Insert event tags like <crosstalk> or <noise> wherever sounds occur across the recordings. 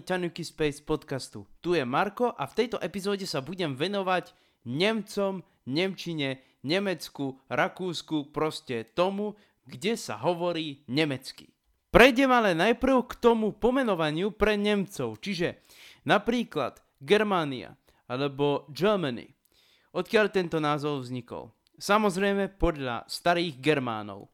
počúvaní Tanuki Space podcastu. Tu je Marko a v tejto epizóde sa budem venovať Nemcom, Nemčine, Nemecku, Rakúsku, proste tomu, kde sa hovorí nemecky. Prejdem ale najprv k tomu pomenovaniu pre Nemcov, čiže napríklad Germania alebo Germany. Odkiaľ tento názov vznikol? Samozrejme podľa starých Germánov.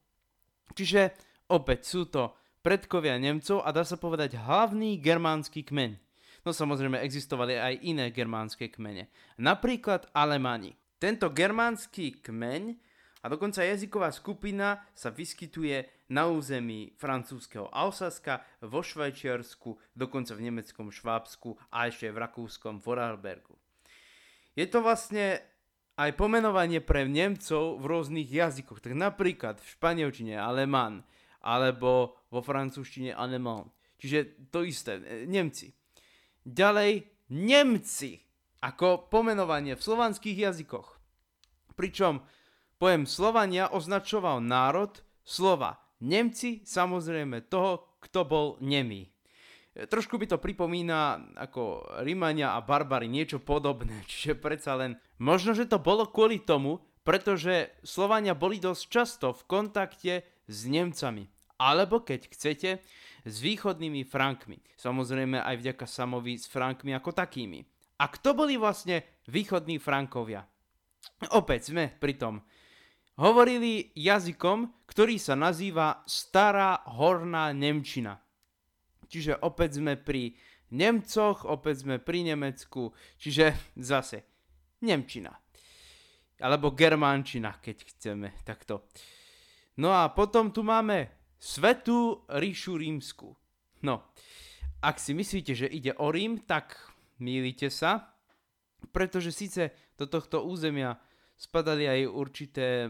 Čiže opäť sú to predkovia Nemcov a dá sa povedať hlavný germánsky kmeň. No samozrejme existovali aj iné germánske kmene. Napríklad Alemani. Tento germánsky kmeň a dokonca jazyková skupina sa vyskytuje na území francúzského Alsaska, vo Švajčiarsku, dokonca v nemeckom Švábsku a ešte v rakúskom Vorarlbergu. Je to vlastne aj pomenovanie pre Nemcov v rôznych jazykoch. Tak napríklad v španielčine Aleman, alebo vo francúzštine allemand. Čiže to isté, e, Nemci. Ďalej, Nemci ako pomenovanie v slovanských jazykoch. Pričom pojem Slovania označoval národ slova Nemci, samozrejme toho, kto bol nemý. E, trošku by to pripomína ako Rímania a Barbary, niečo podobné, <laughs> čiže predsa len možno, že to bolo kvôli tomu, pretože Slovania boli dosť často v kontakte s Nemcami alebo keď chcete, s východnými Frankmi. Samozrejme aj vďaka Samovi s Frankmi ako takými. A kto boli vlastne východní Frankovia? Opäť sme pri tom. Hovorili jazykom, ktorý sa nazýva Stará horná Nemčina. Čiže opäť sme pri Nemcoch, opäť sme pri Nemecku, čiže zase Nemčina. Alebo Germánčina, keď chceme takto. No a potom tu máme Svetú ríšu rímsku. No, ak si myslíte, že ide o Rím, tak mýlite sa, pretože síce do tohto územia spadali aj určité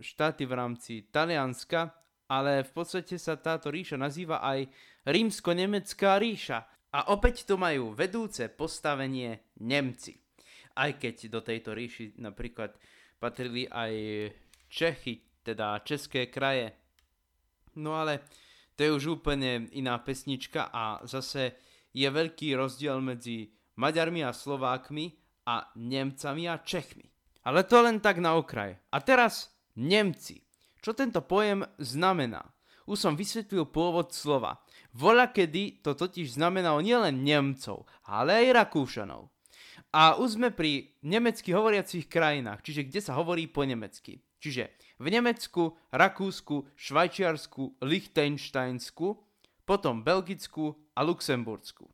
štáty v rámci Talianska, ale v podstate sa táto ríša nazýva aj rímsko-nemecká ríša. A opäť tu majú vedúce postavenie Nemci. Aj keď do tejto ríši napríklad patrili aj Čechy, teda české kraje, No ale to je už úplne iná pesnička a zase je veľký rozdiel medzi Maďarmi a Slovákmi a Nemcami a Čechmi. Ale to len tak na okraj. A teraz Nemci. Čo tento pojem znamená? Už som vysvetlil pôvod slova. Vola kedy to totiž znamenalo nielen Nemcov, ale aj Rakúšanov. A už sme pri nemecky hovoriacich krajinách, čiže kde sa hovorí po nemecky. Čiže v Nemecku, Rakúsku, Švajčiarsku, Liechtensteinsku, potom Belgicku a Luxembursku.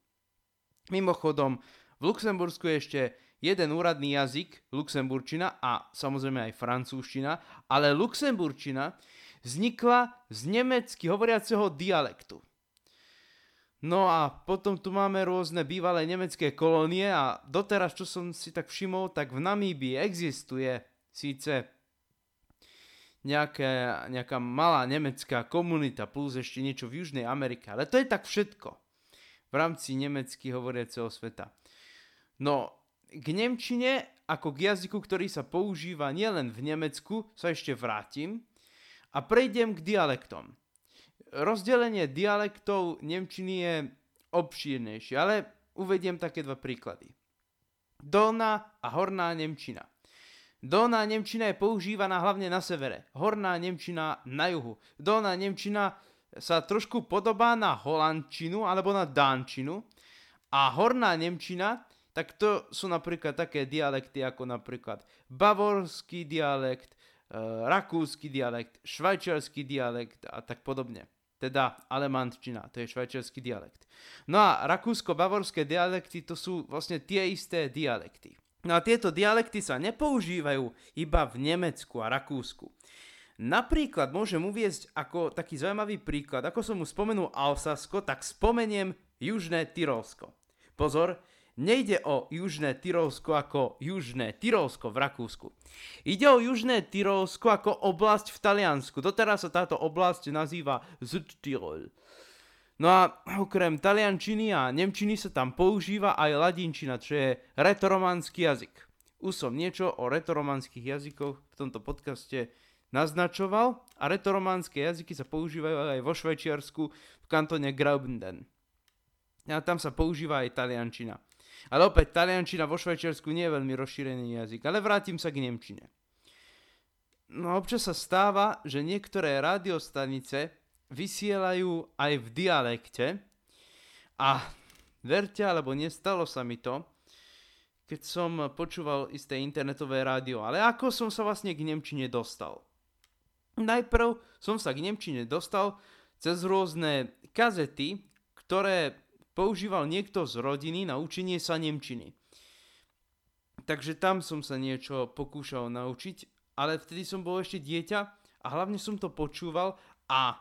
Mimochodom, v Luxembursku je ešte jeden úradný jazyk, luxemburčina a samozrejme aj francúzština, ale luxemburčina vznikla z nemecky hovoriaceho dialektu. No a potom tu máme rôzne bývalé nemecké kolónie a doteraz, čo som si tak všimol, tak v Namíbii existuje síce nejaká, nejaká malá nemecká komunita plus ešte niečo v Južnej Amerike. Ale to je tak všetko v rámci nemecky hovoriaceho sveta. No, k Nemčine ako k jazyku, ktorý sa používa nielen v Nemecku, sa ešte vrátim a prejdem k dialektom. Rozdelenie dialektov Nemčiny je obšírnejšie, ale uvediem také dva príklady. Dolná a horná Nemčina. Dolná Nemčina je používaná hlavne na severe, horná Nemčina na juhu. Dolná Nemčina sa trošku podobá na holandčinu alebo na dánčinu a horná Nemčina, tak to sú napríklad také dialekty ako napríklad bavorský dialekt, e, rakúsky dialekt, švajčiarsky dialekt a tak podobne. Teda alemantčina, to je švajčiarsky dialekt. No a rakúsko-bavorské dialekty to sú vlastne tie isté dialekty. No a tieto dialekty sa nepoužívajú iba v Nemecku a Rakúsku. Napríklad môžem uviezť ako taký zaujímavý príklad, ako som mu spomenul Alsasko, tak spomeniem Južné Tyrolsko. Pozor, nejde o Južné Tyrolsko ako Južné Tyrolsko v Rakúsku. Ide o Južné Tyrolsko ako oblasť v Taliansku. Doteraz sa táto oblasť nazýva Südtirol. No a okrem taliančiny a nemčiny sa tam používa aj ladinčina, čo je retoromanský jazyk. Už som niečo o retoromanských jazykoch v tomto podcaste naznačoval a retorománske jazyky sa používajú aj vo Švajčiarsku v kantone Graubünden. A tam sa používa aj taliančina. Ale opäť, taliančina vo Švajčiarsku nie je veľmi rozšírený jazyk, ale vrátim sa k nemčine. No občas sa stáva, že niektoré rádiostanice vysielajú aj v dialekte a verte alebo nestalo sa mi to, keď som počúval isté internetové rádio, ale ako som sa vlastne k Nemčine dostal? Najprv som sa k Nemčine dostal cez rôzne kazety, ktoré používal niekto z rodiny na učenie sa Nemčiny. Takže tam som sa niečo pokúšal naučiť ale vtedy som bol ešte dieťa a hlavne som to počúval a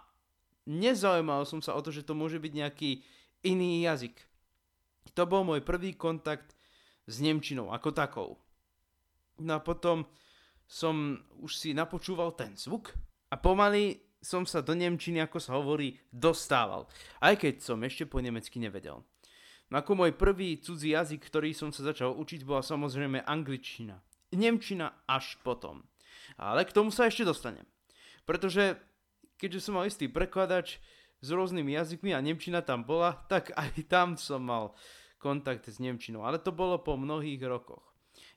nezaujímal som sa o to, že to môže byť nejaký iný jazyk. To bol môj prvý kontakt s Nemčinou ako takou. No a potom som už si napočúval ten zvuk a pomaly som sa do Nemčiny, ako sa hovorí, dostával. Aj keď som ešte po nemecky nevedel. No ako môj prvý cudzí jazyk, ktorý som sa začal učiť, bola samozrejme angličtina. Nemčina až potom. Ale k tomu sa ešte dostanem. Pretože keďže som mal istý prekladač s rôznymi jazykmi a Nemčina tam bola, tak aj tam som mal kontakt s Nemčinou. Ale to bolo po mnohých rokoch.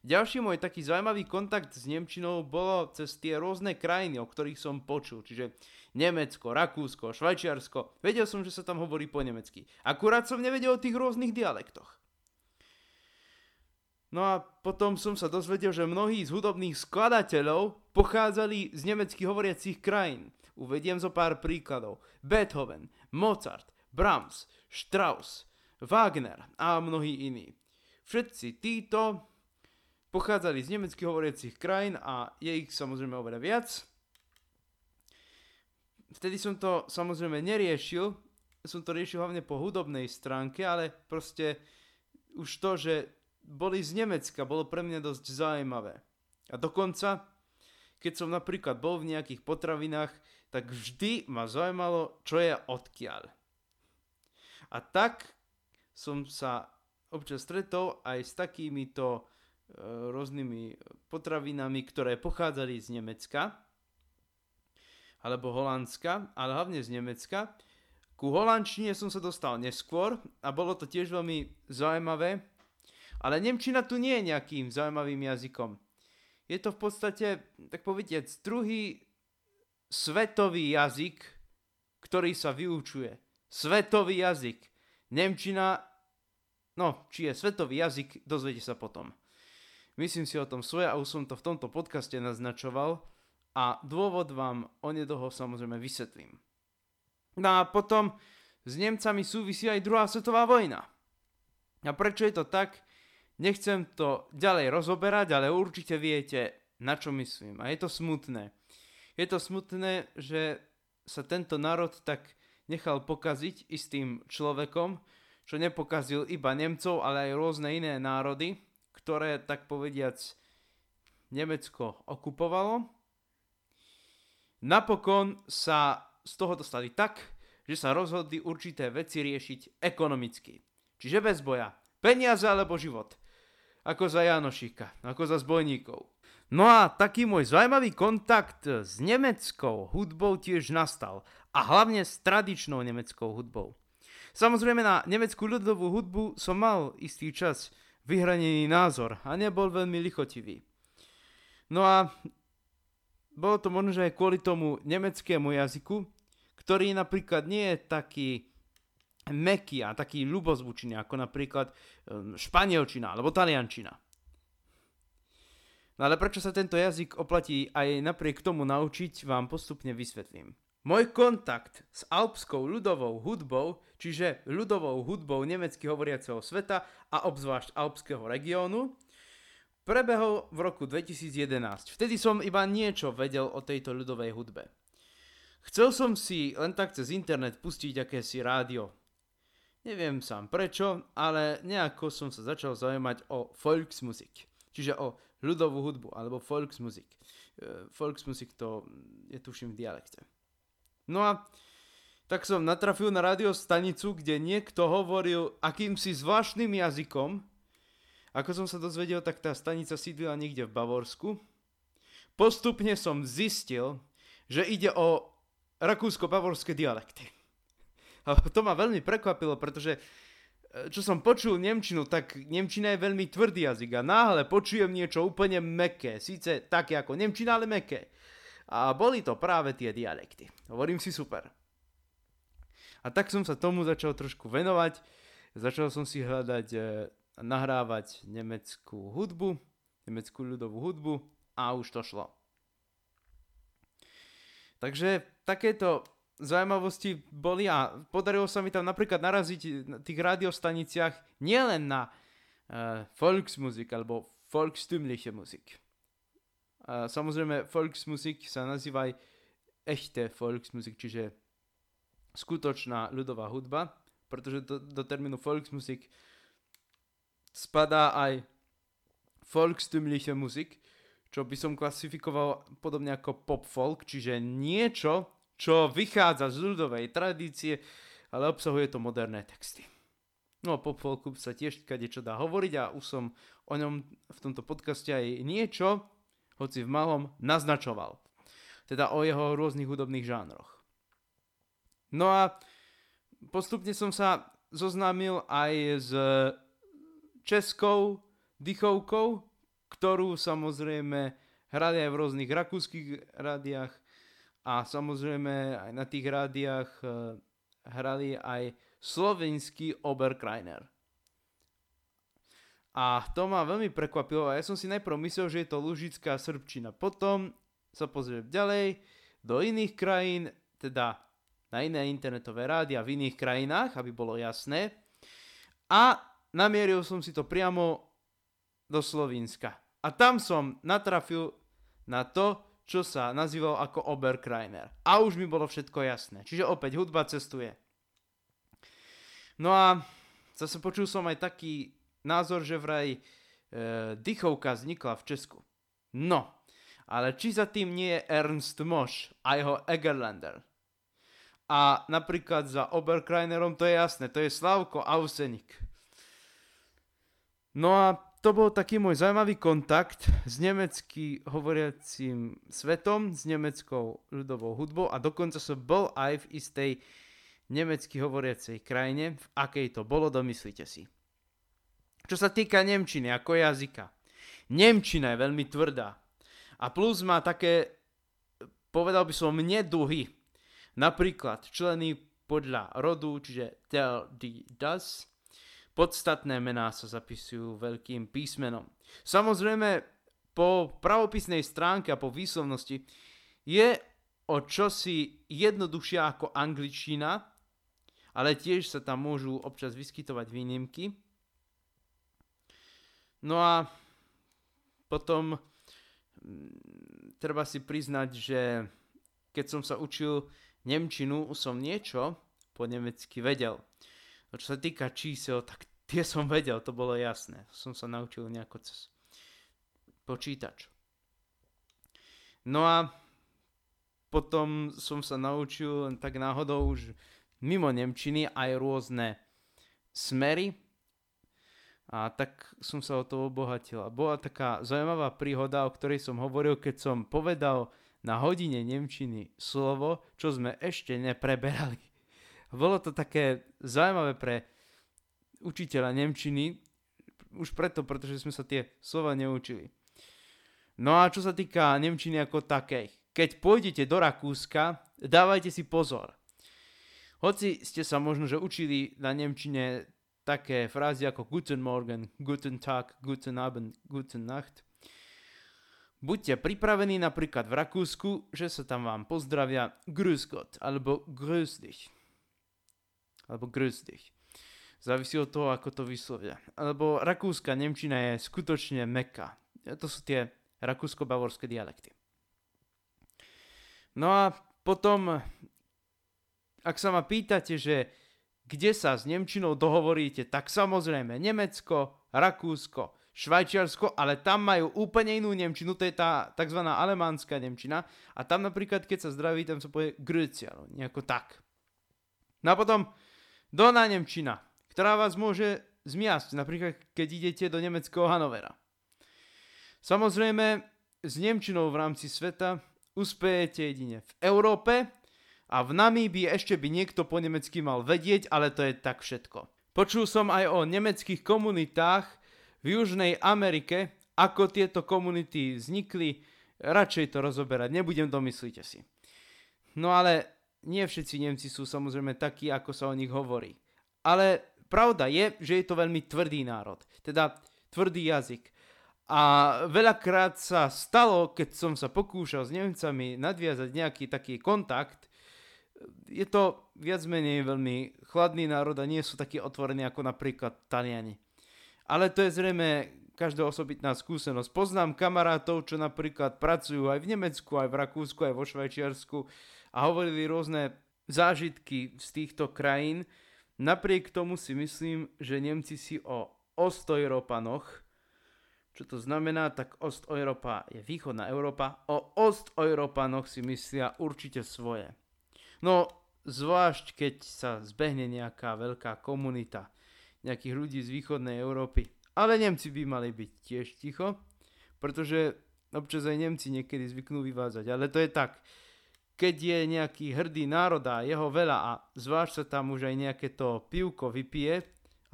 Ďalší môj taký zaujímavý kontakt s Nemčinou bolo cez tie rôzne krajiny, o ktorých som počul. Čiže Nemecko, Rakúsko, Švajčiarsko. Vedel som, že sa tam hovorí po nemecky. Akurát som nevedel o tých rôznych dialektoch. No a potom som sa dozvedel, že mnohí z hudobných skladateľov pochádzali z nemecky hovoriacich krajín. Uvediem zo pár príkladov. Beethoven, Mozart, Brahms, Strauss, Wagner a mnohí iní. Všetci títo pochádzali z nemecky hovoriacich krajín a je ich samozrejme oveľa viac. Vtedy som to samozrejme neriešil, som to riešil hlavne po hudobnej stránke, ale proste už to, že boli z Nemecka, bolo pre mňa dosť zaujímavé. A dokonca, keď som napríklad bol v nejakých potravinách, tak vždy ma zaujímalo, čo je odkiaľ. A tak som sa občas stretol aj s takýmito e, rôznymi potravinami, ktoré pochádzali z Nemecka, alebo Holandska, ale hlavne z Nemecka. Ku holandčine som sa dostal neskôr a bolo to tiež veľmi zaujímavé, ale Nemčina tu nie je nejakým zaujímavým jazykom. Je to v podstate, tak povediac, druhý svetový jazyk, ktorý sa vyučuje. Svetový jazyk. Nemčina, no, či je svetový jazyk, dozviete sa potom. Myslím si o tom svoje a už som to v tomto podcaste naznačoval a dôvod vám onedlho samozrejme vysvetlím. No a potom s Nemcami súvisí aj druhá svetová vojna. A prečo je to tak? Nechcem to ďalej rozoberať, ale určite viete, na čo myslím. A je to smutné. Je to smutné, že sa tento národ tak nechal pokaziť istým človekom, čo nepokazil iba Nemcov, ale aj rôzne iné národy, ktoré, tak povediac, Nemecko okupovalo. Napokon sa z toho dostali tak, že sa rozhodli určité veci riešiť ekonomicky. Čiže bez boja. Peniaze alebo život ako za Janošika, ako za zbojníkov. No a taký môj zaujímavý kontakt s nemeckou hudbou tiež nastal. A hlavne s tradičnou nemeckou hudbou. Samozrejme na nemeckú ľudovú hudbu som mal istý čas vyhranený názor a nebol veľmi lichotivý. No a bolo to možno, že aj kvôli tomu nemeckému jazyku, ktorý napríklad nie je taký meky a taký ľubozvučný, ako napríklad um, španielčina alebo taliančina. No ale prečo sa tento jazyk oplatí aj napriek tomu naučiť, vám postupne vysvetlím. Môj kontakt s alpskou ľudovou hudbou, čiže ľudovou hudbou nemecky hovoriaceho sveta a obzvlášť alpského regiónu, prebehol v roku 2011. Vtedy som iba niečo vedel o tejto ľudovej hudbe. Chcel som si len tak cez internet pustiť akési rádio, Neviem sám prečo, ale nejako som sa začal zaujímať o Volksmusik, čiže o ľudovú hudbu, alebo Volksmusik. E, Volksmusik to je tuším v dialekte. No a tak som natrafil na radiostanicu, kde niekto hovoril akýmsi zvláštnym jazykom. Ako som sa dozvedel, tak tá stanica sídlila niekde v Bavorsku. Postupne som zistil, že ide o rakúsko-bavorské dialekty. <laughs> A to ma veľmi prekvapilo, pretože čo som počul Nemčinu, tak Nemčina je veľmi tvrdý jazyk a náhle počujem niečo úplne meké, síce také ako Nemčina, ale meké. A boli to práve tie dialekty. Hovorím si super. A tak som sa tomu začal trošku venovať. Začal som si hľadať, e, nahrávať nemeckú hudbu, nemeckú ľudovú hudbu a už to šlo. Takže takéto zaujímavosti boli a podarilo sa mi tam napríklad naraziť na tých radiostaniciach nielen na uh, Volksmusik alebo Volkstümliche Musik. A samozrejme Volksmusik sa nazýva aj echte Volksmusik, čiže skutočná ľudová hudba, pretože do, do termínu Volksmusik spadá aj Volkstümliche Musik, čo by som klasifikoval podobne ako pop folk, čiže niečo, čo vychádza z ľudovej tradície, ale obsahuje to moderné texty. No o popfolku sa tiež kade čo dá hovoriť a už som o ňom v tomto podcaste aj niečo, hoci v malom, naznačoval. Teda o jeho rôznych hudobných žánroch. No a postupne som sa zoznámil aj s českou dychovkou, ktorú samozrejme hrali aj v rôznych rakúskych rádiách, a samozrejme aj na tých rádiách uh, hrali aj slovenský Oberkreiner. A to ma veľmi prekvapilo a ja som si najprv myslel, že je to lužická srbčina. Potom sa pozriem ďalej do iných krajín, teda na iné internetové rádia v iných krajinách, aby bolo jasné. A namieril som si to priamo do Slovenska. A tam som natrafil na to, čo sa nazýval ako Oberkreiner. A už mi bolo všetko jasné. Čiže opäť hudba cestuje. No a zase počul som aj taký názor, že vraj e, dychovka vznikla v Česku. No, ale či za tým nie je Ernst Mosch a jeho Egerlander. A napríklad za Oberkreinerom to je jasné, to je Slavko Ausenik. No a to bol taký môj zaujímavý kontakt s nemecky hovoriacím svetom, s nemeckou ľudovou hudbou a dokonca som bol aj v istej nemecky hovoriacej krajine, v akej to bolo, domyslíte si. Čo sa týka Nemčiny ako jazyka. Nemčina je veľmi tvrdá. A plus má také, povedal by som, neduhy. Napríklad členy podľa rodu, čiže tel, die, das, Podstatné mená sa zapisujú veľkým písmenom. Samozrejme, po pravopisnej stránke a po výslovnosti je o čosi jednoduchšia ako angličtina, ale tiež sa tam môžu občas vyskytovať výnimky. No a potom mm, treba si priznať, že keď som sa učil Nemčinu, som niečo po nemecky vedel. No čo sa týka čísel, tak <laughs> tie som vedel, to bolo jasné. Som sa naučil nejako cez počítač. No a potom som sa naučil len tak náhodou už mimo Nemčiny aj rôzne smery a tak som sa o to obohatil. A bola taká zaujímavá príhoda, o ktorej som hovoril, keď som povedal na hodine Nemčiny slovo, čo sme ešte nepreberali. Bolo to také zaujímavé pre učiteľa Nemčiny, už preto, pretože sme sa tie slova neučili. No a čo sa týka Nemčiny ako takej, keď pôjdete do Rakúska, dávajte si pozor. Hoci ste sa možno, že učili na Nemčine také frázy ako Guten Morgen, Guten Tag, Guten Abend, Guten Nacht, Buďte pripravení napríklad v Rakúsku, že sa tam vám pozdravia Grüß Gott alebo Grüß dich alebo grüß dich. Závisí od toho, ako to vyslovia. Alebo rakúska nemčina je skutočne meka. To sú tie rakúsko-bavorské dialekty. No a potom, ak sa ma pýtate, že kde sa s Nemčinou dohovoríte, tak samozrejme Nemecko, Rakúsko, Švajčiarsko, ale tam majú úplne inú Nemčinu, to je tá tzv. alemánska Nemčina a tam napríklad, keď sa zdraví, tam sa povie Grüezi, nejako tak. No a potom Dolná Nemčina, ktorá vás môže zmiasť, napríklad keď idete do nemeckého Hanovera. Samozrejme, s Nemčinou v rámci sveta uspejete jedine v Európe a v Namíbii ešte by niekto po nemecky mal vedieť, ale to je tak všetko. Počul som aj o nemeckých komunitách v Južnej Amerike, ako tieto komunity vznikli, radšej to rozoberať, nebudem domyslíte si. No ale nie všetci Nemci sú samozrejme takí, ako sa o nich hovorí. Ale pravda je, že je to veľmi tvrdý národ, teda tvrdý jazyk. A veľakrát sa stalo, keď som sa pokúšal s Nemcami nadviazať nejaký taký kontakt, je to viac menej veľmi chladný národ a nie sú takí otvorení ako napríklad Taliani. Ale to je zrejme každá osobitná skúsenosť. Poznám kamarátov, čo napríklad pracujú aj v Nemecku, aj v Rakúsku, aj vo Švajčiarsku a hovorili rôzne zážitky z týchto krajín. Napriek tomu si myslím, že Nemci si o Osteurópanoch, čo to znamená, tak Ost-Európa je východná Európa, o Ost-Európanoch si myslia určite svoje. No, zvlášť keď sa zbehne nejaká veľká komunita nejakých ľudí z východnej Európy. Ale Nemci by mali byť tiež ticho, pretože občas aj Nemci niekedy zvyknú vyvázať. Ale to je tak, keď je nejaký hrdý národ a jeho veľa a zvlášť sa tam už aj nejaké to pivko vypije,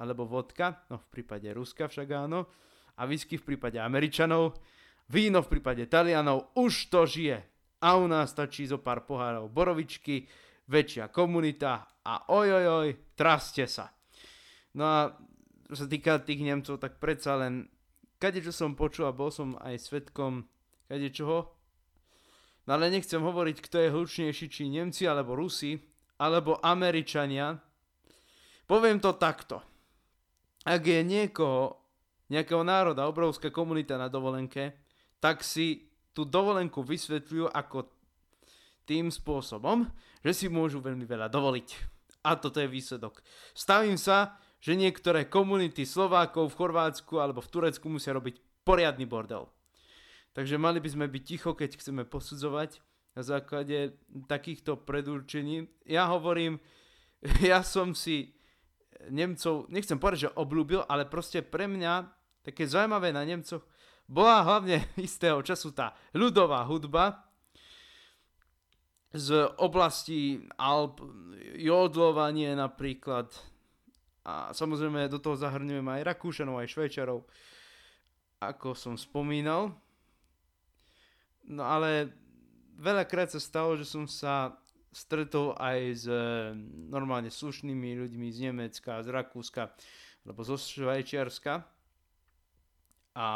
alebo vodka, no v prípade Ruska však áno, a whisky v prípade Američanov, víno v prípade Talianov, už to žije a u nás stačí zo pár pohárov borovičky, väčšia komunita a ojojoj, traste sa. No a čo sa týka tých Nemcov, tak predsa len kade čo som počul a bol som aj svetkom kade čoho. No ale nechcem hovoriť, kto je hlučnejší, či Nemci alebo Rusi, alebo Američania. Poviem to takto. Ak je niekoho, nejakého národa, obrovská komunita na dovolenke, tak si tú dovolenku vysvetľujú ako tým spôsobom, že si môžu veľmi veľa dovoliť. A toto je výsledok. Stavím sa, že niektoré komunity Slovákov v Chorvátsku alebo v Turecku musia robiť poriadny bordel. Takže mali by sme byť ticho, keď chceme posudzovať na základe takýchto predurčení. Ja hovorím, <laughs> ja som si Nemcov, nechcem povedať, že obľúbil, ale proste pre mňa také zaujímavé na Nemcoch bola hlavne <laughs> istého času tá ľudová hudba z oblasti Alp, jodlovanie napríklad. A samozrejme do toho zahrňujeme aj Rakúšanov, aj Švajčarov, ako som spomínal. No ale veľakrát sa stalo, že som sa stretol aj s normálne slušnými ľuďmi z Nemecka, z Rakúska, alebo zo Švajčiarska. A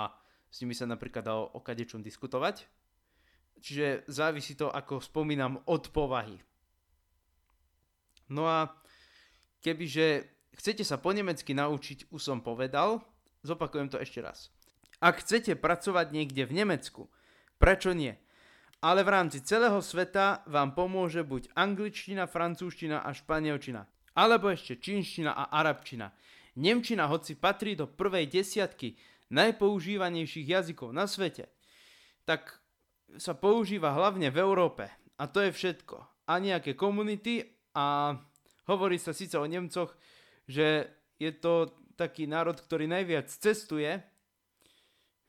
s nimi sa napríklad dalo o kadečom diskutovať. Čiže závisí to, ako spomínam, od povahy. No a kebyže chcete sa po nemecky naučiť, už som povedal, zopakujem to ešte raz. Ak chcete pracovať niekde v Nemecku, prečo nie? Ale v rámci celého sveta vám pomôže buď angličtina, francúzština a španielčina, alebo ešte čínština a arabčina. Nemčina, hoci patrí do prvej desiatky najpoužívanejších jazykov na svete, tak sa používa hlavne v Európe. A to je všetko. A nejaké komunity a hovorí sa síce o Nemcoch, že je to taký národ, ktorý najviac cestuje.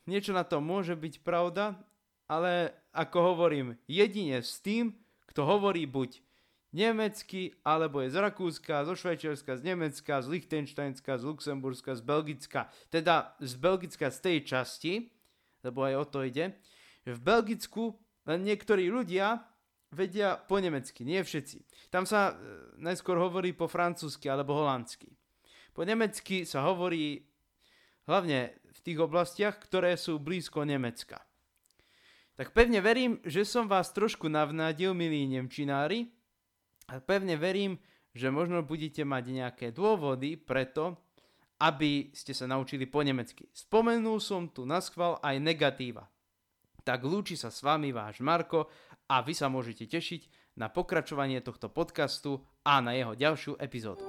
Niečo na to môže byť pravda, ale ako hovorím, jedine s tým, kto hovorí buď nemecky, alebo je z Rakúska, zo Švajčiarska, z Nemecka, z Lichtensteinska, z Luxemburska, z Belgicka. Teda z Belgicka z tej časti, lebo aj o to ide. V Belgicku len niektorí ľudia vedia po nemecky, nie všetci. Tam sa e, najskôr hovorí po francúzsky alebo holandsky. Po nemecky sa hovorí hlavne v tých oblastiach, ktoré sú blízko Nemecka. Tak pevne verím, že som vás trošku navnádil, milí nemčinári, a pevne verím, že možno budete mať nejaké dôvody preto, aby ste sa naučili po nemecky. Spomenul som tu na schvál aj negatíva. Tak lúči sa s vami váš Marko a vy sa môžete tešiť na pokračovanie tohto podcastu a na jeho ďalšiu epizódu.